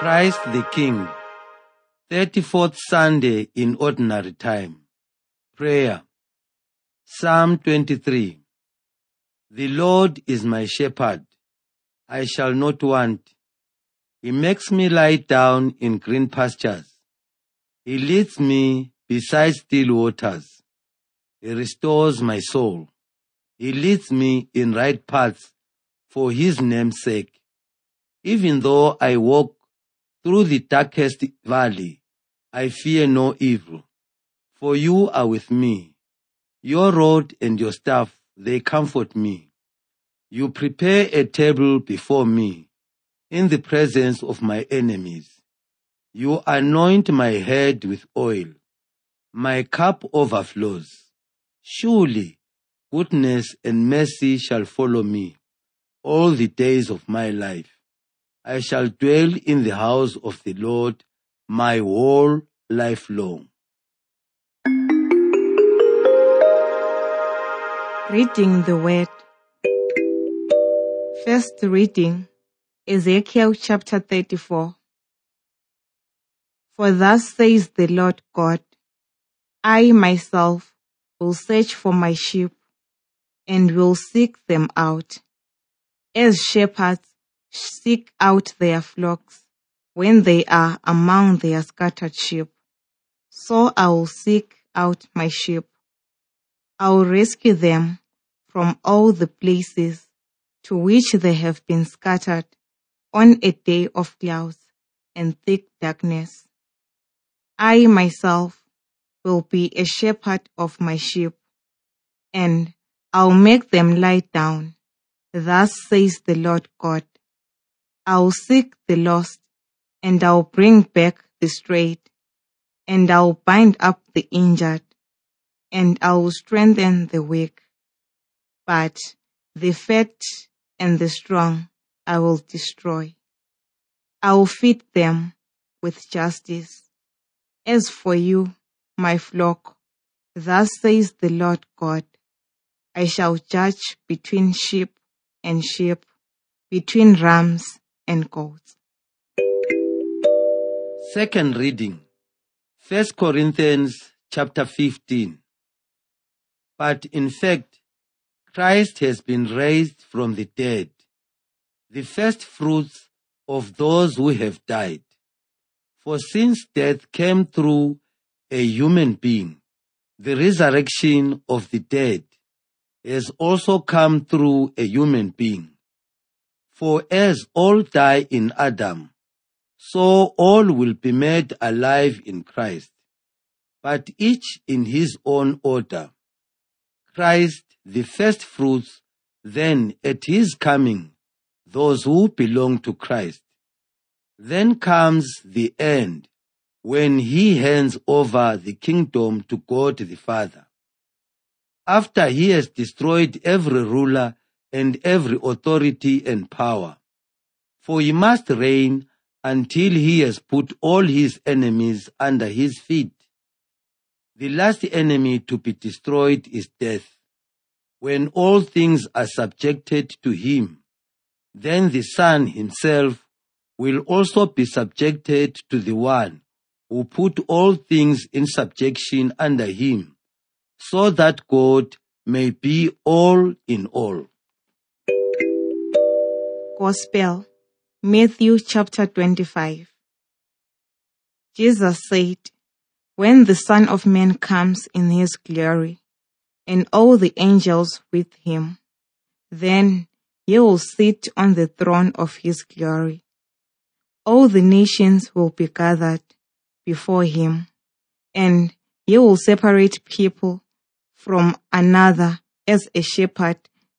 Christ the King. 34th Sunday in Ordinary Time. Prayer. Psalm 23. The Lord is my shepherd. I shall not want. He makes me lie down in green pastures. He leads me beside still waters. He restores my soul. He leads me in right paths for his name's sake. Even though I walk through the darkest valley, I fear no evil, for you are with me. Your rod and your staff, they comfort me. You prepare a table before me in the presence of my enemies. You anoint my head with oil. My cup overflows. Surely goodness and mercy shall follow me all the days of my life. I shall dwell in the house of the Lord my whole life long. Reading the Word. First reading Ezekiel chapter 34. For thus says the Lord God I myself will search for my sheep and will seek them out, as shepherds seek out their flocks when they are among their scattered sheep. So I will seek out my sheep. I will rescue them from all the places to which they have been scattered on a day of clouds and thick darkness. I myself will be a shepherd of my sheep, and I'll make them lie down. Thus says the Lord God. I'll seek the lost, and I'll bring back the strayed, and I'll bind up the injured, and I'll strengthen the weak. But the fat and the strong I will destroy. I will feed them with justice. As for you, my flock, thus says the Lord God, I shall judge between sheep and sheep, between rams and goats. Second reading. 1 Corinthians chapter 15. But in fact, Christ has been raised from the dead, the first fruits of those who have died. For since death came through a human being, the resurrection of the dead has also come through a human being. For as all die in Adam, so all will be made alive in Christ, but each in his own order. Christ the first fruits, then at his coming, those who belong to Christ. Then comes the end, when he hands over the kingdom to God the Father. After he has destroyed every ruler and every authority and power. For he must reign until he has put all his enemies under his feet. The last enemy to be destroyed is death. When all things are subjected to him, then the Son himself will also be subjected to the one who put all things in subjection under him, so that God may be all in all. Gospel, Matthew chapter 25. Jesus said, When the Son of Man comes in his glory, and all the angels with him, then he will sit on the throne of his glory. All the nations will be gathered before him, and he will separate people from another as a shepherd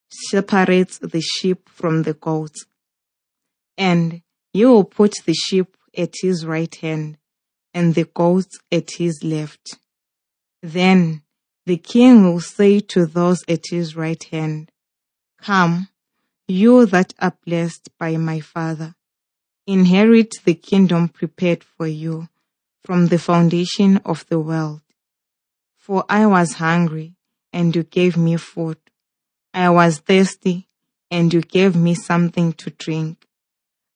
separates the sheep from the goats. And he will put the sheep at his right hand and the goats at his left. Then the king will say to those at his right hand, Come, you that are blessed by my father, inherit the kingdom prepared for you from the foundation of the world. For I was hungry, and you gave me food. I was thirsty, and you gave me something to drink.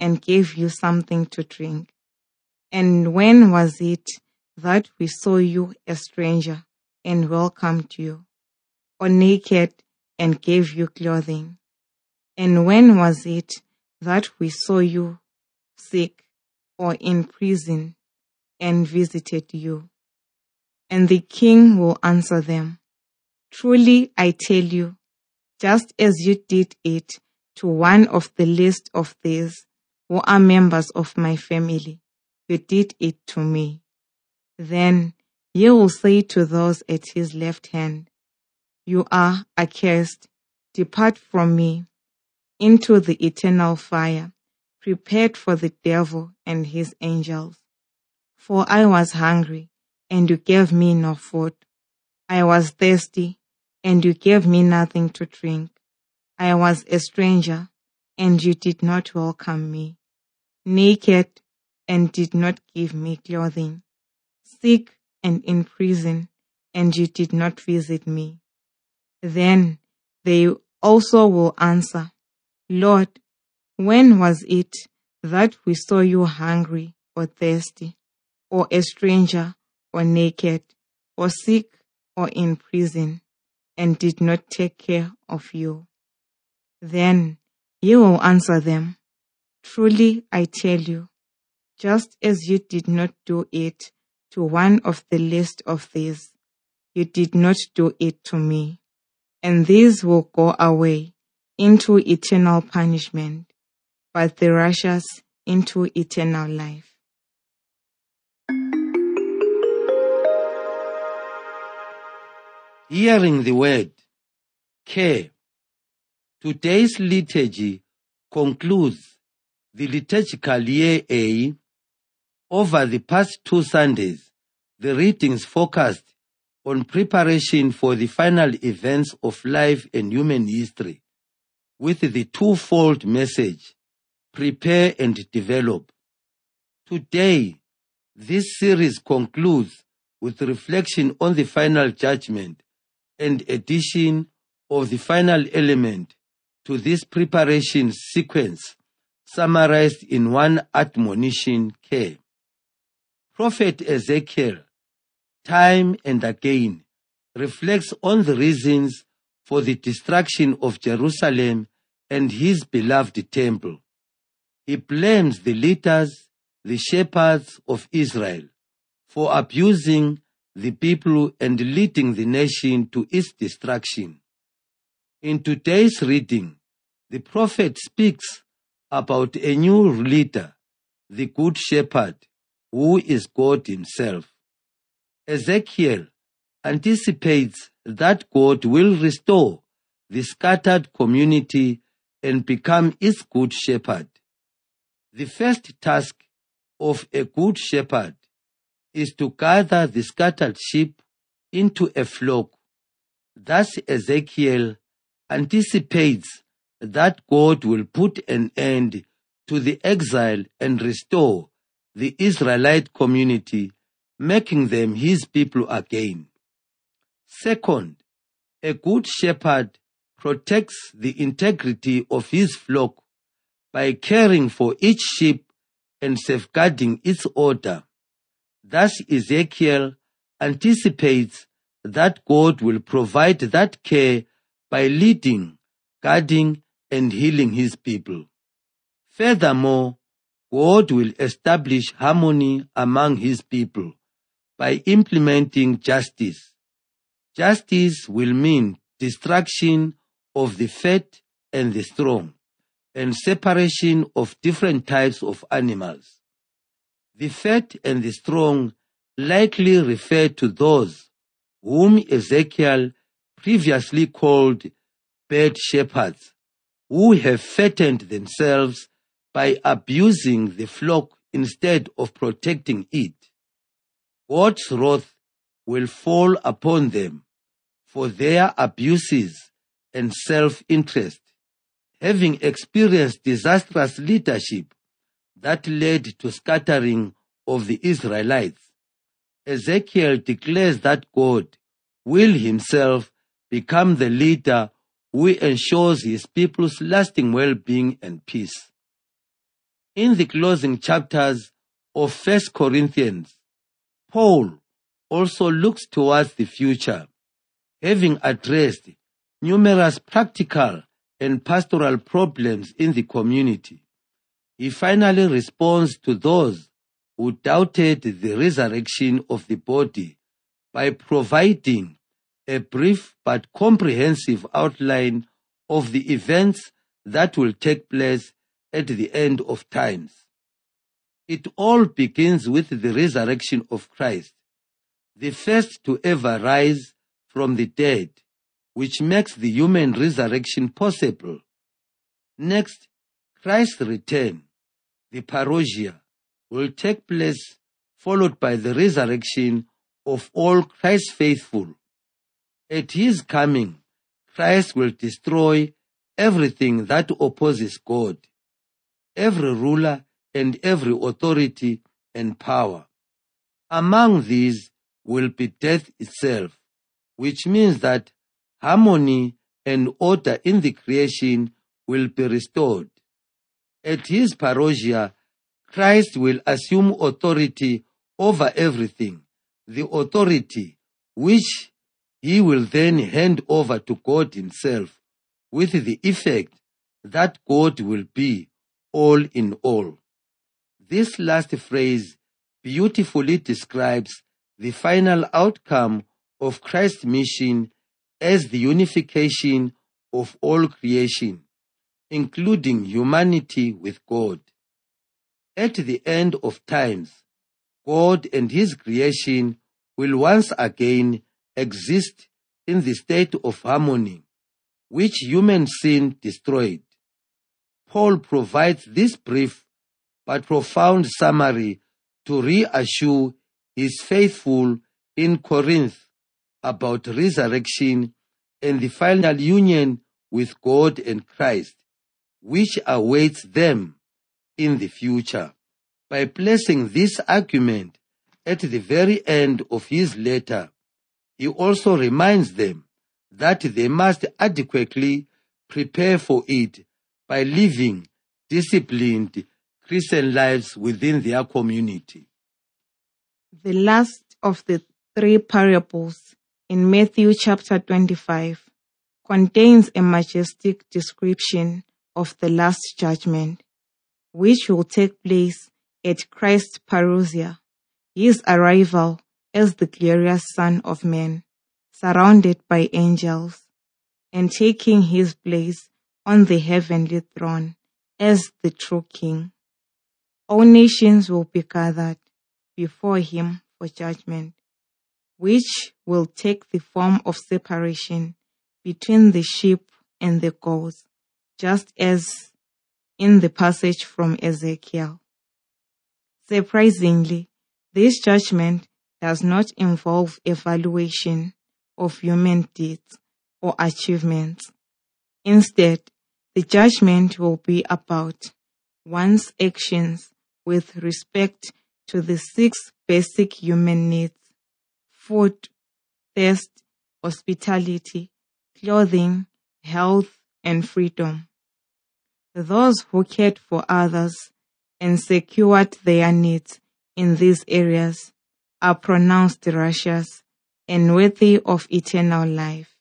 and gave you something to drink? And when was it that we saw you a stranger and welcomed you, or naked and gave you clothing? And when was it that we saw you sick or in prison and visited you? And the king will answer them, Truly I tell you, just as you did it to one of the least of these who are members of my family, you did it to me. Then he will say to those at his left hand, You are accursed, depart from me into the eternal fire, prepared for the devil and his angels. For I was hungry, and you gave me no food. I was thirsty, and you gave me nothing to drink. I was a stranger, and you did not welcome me. Naked, and did not give me clothing. Sick and in prison, and you did not visit me. Then they also will answer, Lord, when was it that we saw you hungry or thirsty, or a stranger, or naked, or sick, or in prison, and did not take care of you? Then he will answer them, Truly I tell you, just as you did not do it to one of the least of these, you did not do it to me. And these will go away into eternal punishment, but the righteous into eternal life. Hearing the word, care. Today's liturgy concludes the liturgical year A. Over the past two Sundays, the readings focused on preparation for the final events of life and human history with the twofold message, prepare and develop. Today, this series concludes with reflection on the final judgment and addition of the final element to this preparation sequence summarized in one admonition care. Prophet Ezekiel, time and again, reflects on the reasons for the destruction of Jerusalem and his beloved temple. He blames the leaders, the shepherds of Israel, for abusing the people and leading the nation to its destruction. In today's reading, the prophet speaks about a new leader, the Good Shepherd, who is God Himself. Ezekiel anticipates that God will restore the scattered community and become its good shepherd. The first task of a good shepherd is to gather the scattered sheep into a flock. Thus Ezekiel anticipates that God will put an end to the exile and restore the Israelite community, making them his people again. Second, a good shepherd protects the integrity of his flock by caring for each sheep and safeguarding its order. Thus Ezekiel anticipates that God will provide that care by leading, guarding, and healing his people. Furthermore, God will establish harmony among his people by implementing justice. Justice will mean destruction of the fat and the strong and separation of different types of animals. The fat and the strong likely refer to those whom Ezekiel previously called bad shepherds who have fattened themselves by abusing the flock instead of protecting it. God's wrath will fall upon them for their abuses and self-interest. Having experienced disastrous leadership that led to scattering of the Israelites, Ezekiel declares that God will himself become the leader who ensures his people's lasting well-being and peace. In the closing chapters of 1 Corinthians, Paul also looks towards the future, having addressed numerous practical and pastoral problems in the community. He finally responds to those who doubted the resurrection of the body by providing a brief but comprehensive outline of the events that will take place at the end of times. It all begins with the resurrection of Christ, the first to ever rise from the dead, which makes the human resurrection possible. Next, Christ's return, the parousia, will take place, followed by the resurrection of all Christ's faithful. At his coming, Christ will destroy everything that opposes God, every ruler and every authority and power. Among these will be death itself, which means that harmony and order in the creation will be restored. At his parousia, Christ will assume authority over everything, the authority which he will then hand over to God himself with the effect that God will be all in all. This last phrase beautifully describes the final outcome of Christ's mission as the unification of all creation, including humanity with God. At the end of times, God and his creation will once again exist in the state of harmony, which human sin destroyed. Paul provides this brief but profound summary to reassure his faithful in Corinth about resurrection and the final union with God and Christ, which awaits them in the future. By placing this argument at the very end of his letter, he also reminds them that they must adequately prepare for it by living disciplined Christian lives within their community. The last of the three parables in Matthew chapter 25 contains a majestic description of the last judgment, which will take place at Christ's parousia, his arrival as the glorious Son of Man, surrounded by angels, and taking his place on the heavenly throne as the true King. All nations will be gathered before him for judgment, which will take the form of separation between the sheep and the goats, just as in the passage from Ezekiel. Surprisingly, this judgment does not involve evaluation of human deeds or achievements. Instead, the judgment will be about one's actions with respect to the six basic human needs food, thirst, hospitality, clothing, health, and freedom. Those who cared for others and secured their needs in these areas are pronounced righteous and worthy of eternal life.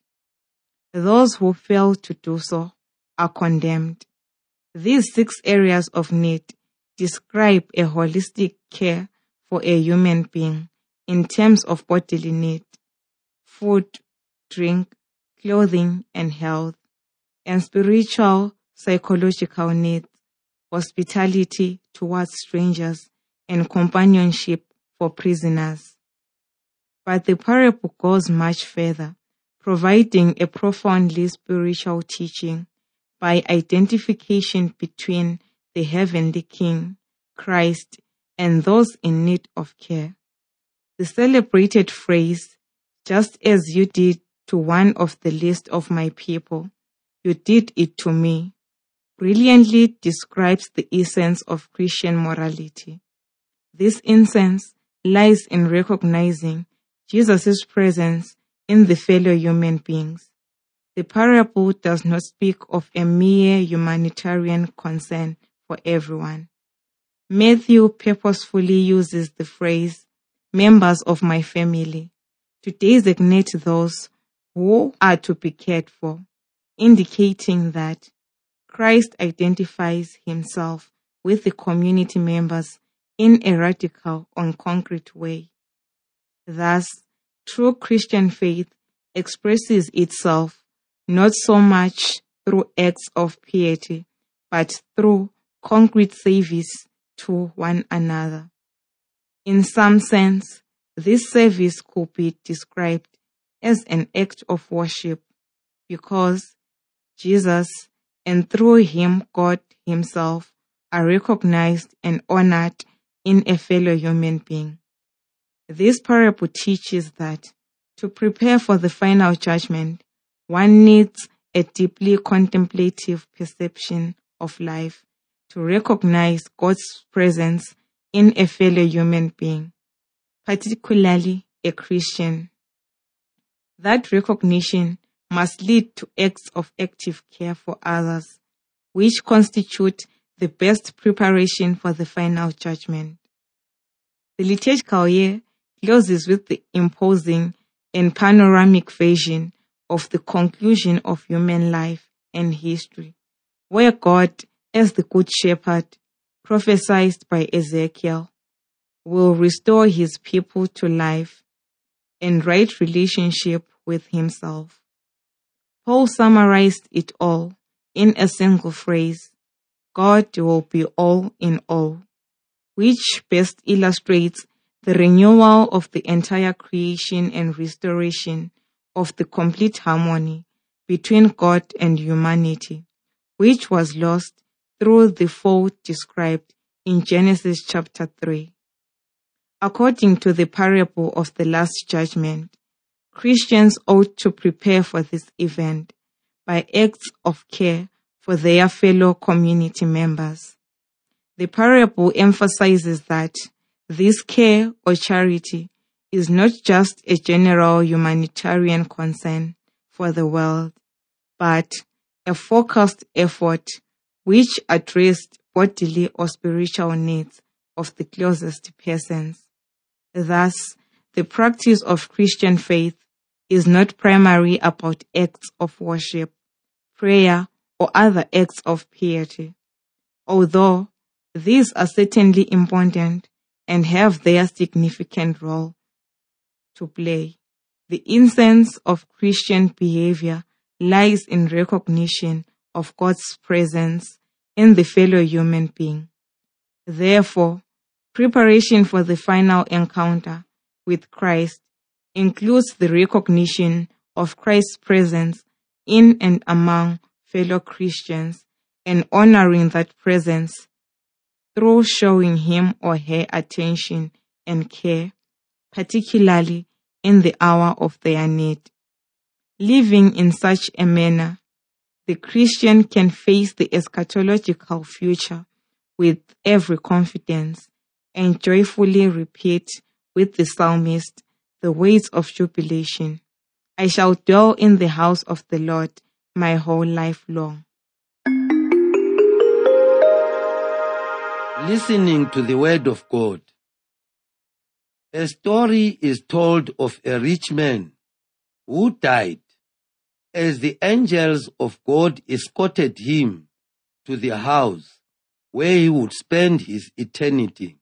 Those who fail to do so are condemned. These six areas of need describe a holistic care for a human being in terms of bodily need, food, drink, clothing, and health, and spiritual, psychological needs, hospitality towards strangers, and companionship for prisoners. But the parable goes much further, providing a profoundly spiritual teaching by identification between the heavenly King, Christ, and those in need of care. The celebrated phrase, just as you did to one of the least of my people, you did it to me, brilliantly describes the essence of Christian morality. This essence lies in recognizing Jesus' presence in the fellow human beings. The parable does not speak of a mere humanitarian concern for everyone. Matthew purposefully uses the phrase members of my family to designate those who are to be cared for, indicating that Christ identifies himself with the community members in a radical and concrete way. Thus, true Christian faith expresses itself not so much through acts of piety, but through concrete service to one another. In some sense, this service could be described as an act of worship because Jesus and through him God himself are recognized and honored in a fellow human being. This parable teaches that to prepare for the final judgment, one needs a deeply contemplative perception of life to recognize God's presence in a fellow human being, particularly a Christian. That recognition must lead to acts of active care for others, which constitute the best preparation for the final judgment. The liturgical year closes with the imposing and panoramic vision of the conclusion of human life and history, where God, as the Good Shepherd, prophesied by Ezekiel, will restore his people to life and right relationship with himself. Paul summarized it all in a single phrase God will be all in all, which best illustrates the renewal of the entire creation and restoration of the complete harmony between God and humanity, which was lost through the fall described in Genesis chapter 3. According to the parable of the Last Judgment, Christians ought to prepare for this event by acts of care for their fellow community members. The parable emphasizes that this care or charity is not just a general humanitarian concern for the world, but a focused effort which addressed bodily or spiritual needs of the closest persons. Thus, the practice of Christian faith is not primarily about acts of worship, prayer, or other acts of piety. Although these are certainly important and have their significant role to play, the essence of Christian behavior lies in recognition of God's presence in the fellow human being. Therefore, preparation for the final encounter with Christ includes the recognition of Christ's presence in and among fellow Christians and honoring that presence through showing him or her attention and care, particularly in the hour of their need. Living in such a manner the Christian can face the eschatological future with every confidence and joyfully repeat with the psalmist the words of jubilation. I shall dwell in the house of the Lord my whole life long. Listening to the word of God. A story is told of a rich man who died as the angels of God escorted him to the house where he would spend his eternity,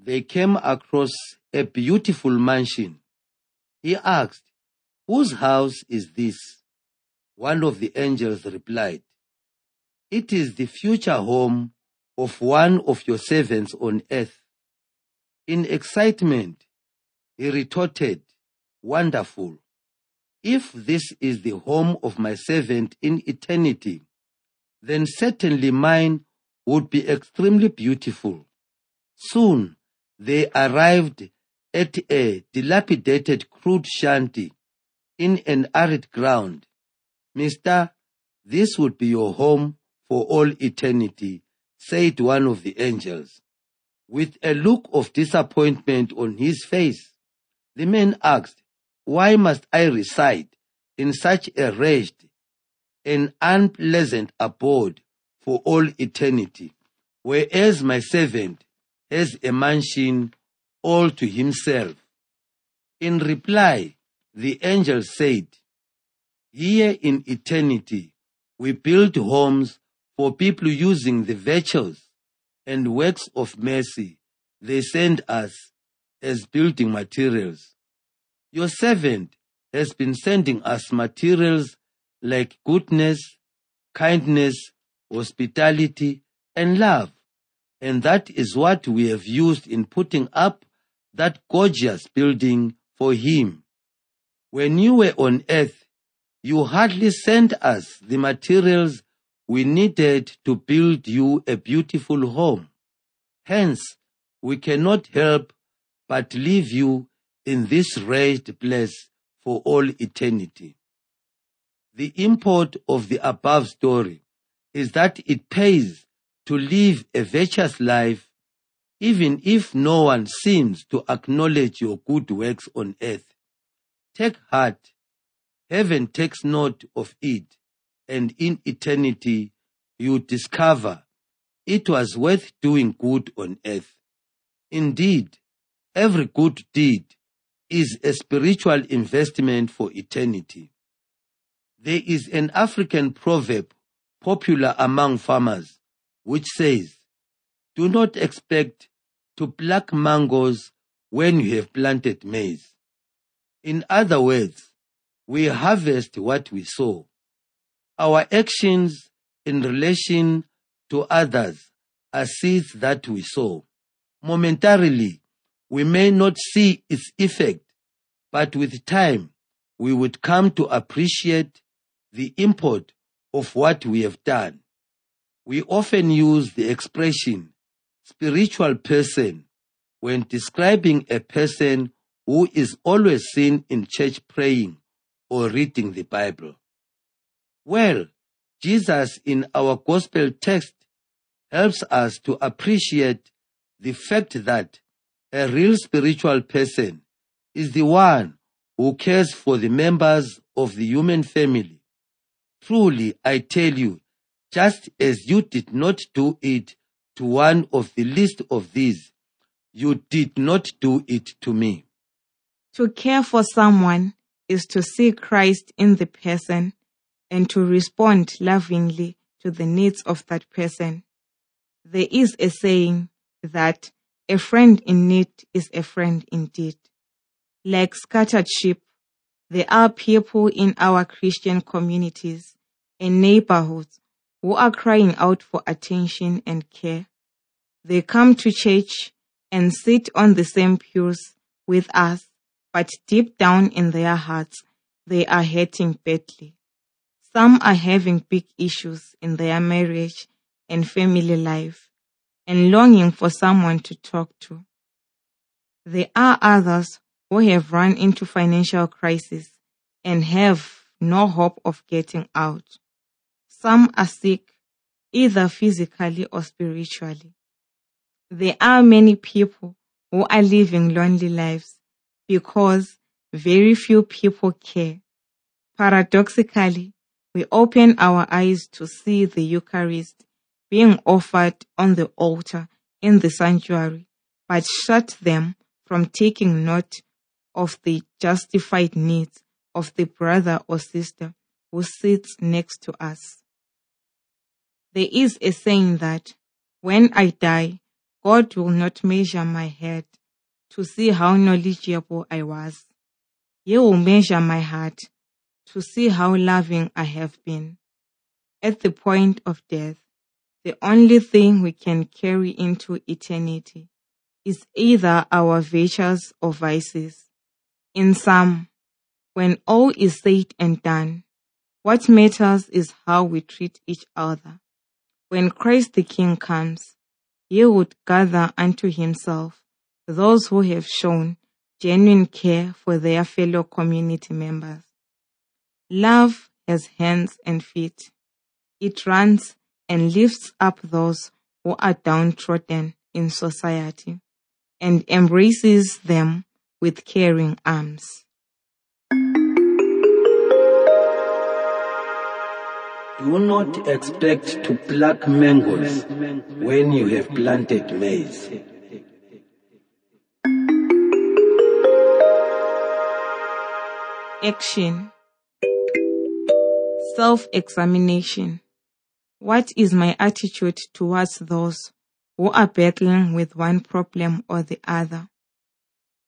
they came across a beautiful mansion. He asked, Whose house is this? One of the angels replied, It is the future home of one of your servants on earth. In excitement, he retorted, Wonderful. If this is the home of my servant in eternity, then certainly mine would be extremely beautiful. Soon they arrived at a dilapidated crude shanty in an arid ground. Mister, this would be your home for all eternity, said one of the angels. With a look of disappointment on his face, the man asked, Why must I reside in such a wretched and unpleasant abode for all eternity, whereas my servant has a mansion all to himself? In reply, the angel said, Here in eternity, we build homes for people using the virtues and works of mercy they send us as building materials. Your servant has been sending us materials like goodness, kindness, hospitality, and love. And that is what we have used in putting up that gorgeous building for him. When you were on earth, you hardly sent us the materials we needed to build you a beautiful home. Hence, we cannot help but leave you in this wretched place for all eternity. The import of the above story is that it pays to live a virtuous life even if no one seems to acknowledge your good works on earth. Take heart. Heaven takes note of it, and in eternity you discover it was worth doing good on earth. Indeed, every good deed is a spiritual investment for eternity. There is an African proverb popular among farmers which says, Do not expect to pluck mangoes when you have planted maize. In other words, we harvest what we sow. Our actions in relation to others are seeds that we sow. Momentarily, we may not see its effect, but with time, we would come to appreciate the import of what we have done. We often use the expression spiritual person when describing a person who is always seen in church praying or reading the Bible. Well, Jesus in our gospel text helps us to appreciate the fact that a real spiritual person is the one who cares for the members of the human family. Truly, I tell you, just as you did not do it to one of the least of these, you did not do it to me. To care for someone is to see Christ in the person and to respond lovingly to the needs of that person. There is a saying that a friend in need is a friend indeed. Like scattered sheep, there are people in our Christian communities and neighborhoods who are crying out for attention and care. They come to church and sit on the same pews with us, but deep down in their hearts, they are hurting badly. Some are having big issues in their marriage and family life and longing for someone to talk to. There are others who have run into financial crisis and have no hope of getting out. Some are sick, either physically or spiritually. There are many people who are living lonely lives because very few people care. Paradoxically, we open our eyes to see the Eucharist being offered on the altar in the sanctuary, but shut them from taking note of the justified needs of the brother or sister who sits next to us. There is a saying that when I die, God will not measure my head to see how knowledgeable I was. He will measure my heart to see how loving I have been. At the point of death, the only thing we can carry into eternity is either our virtues or vices. In sum, when all is said and done, what matters is how we treat each other. When Christ the King comes, he would gather unto himself those who have shown genuine care for their fellow community members. Love has hands and feet. It runs and lifts up those who are downtrodden in society and embraces them with caring arms. Do not expect to pluck mangoes when you have planted maize. Action Self examination. What is my attitude towards those who are battling with one problem or the other?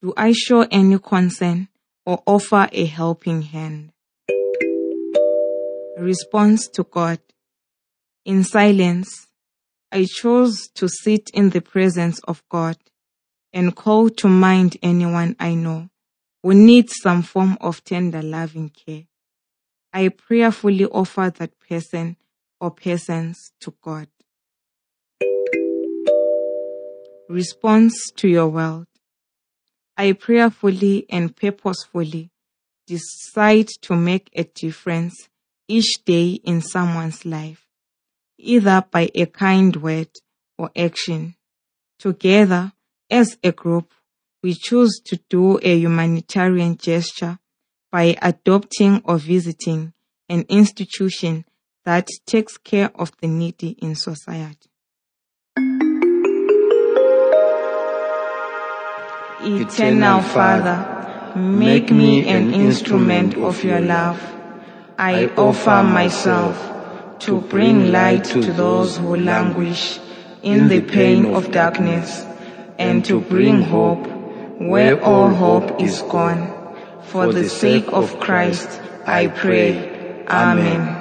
Do I show any concern or offer a helping hand? Response to God. In silence, I chose to sit in the presence of God and call to mind anyone I know who needs some form of tender loving care. I prayerfully offer that person or persons to God. Response to your world. I prayerfully and purposefully decide to make a difference each day in someone's life, either by a kind word or action. Together, as a group, we choose to do a humanitarian gesture by adopting or visiting an institution that takes care of the needy in society. Eternal Father, make me an instrument of your love. I offer myself to bring light to those who languish in the pain of darkness and to bring hope where all hope is gone. For the sake of Christ, I pray. Amen.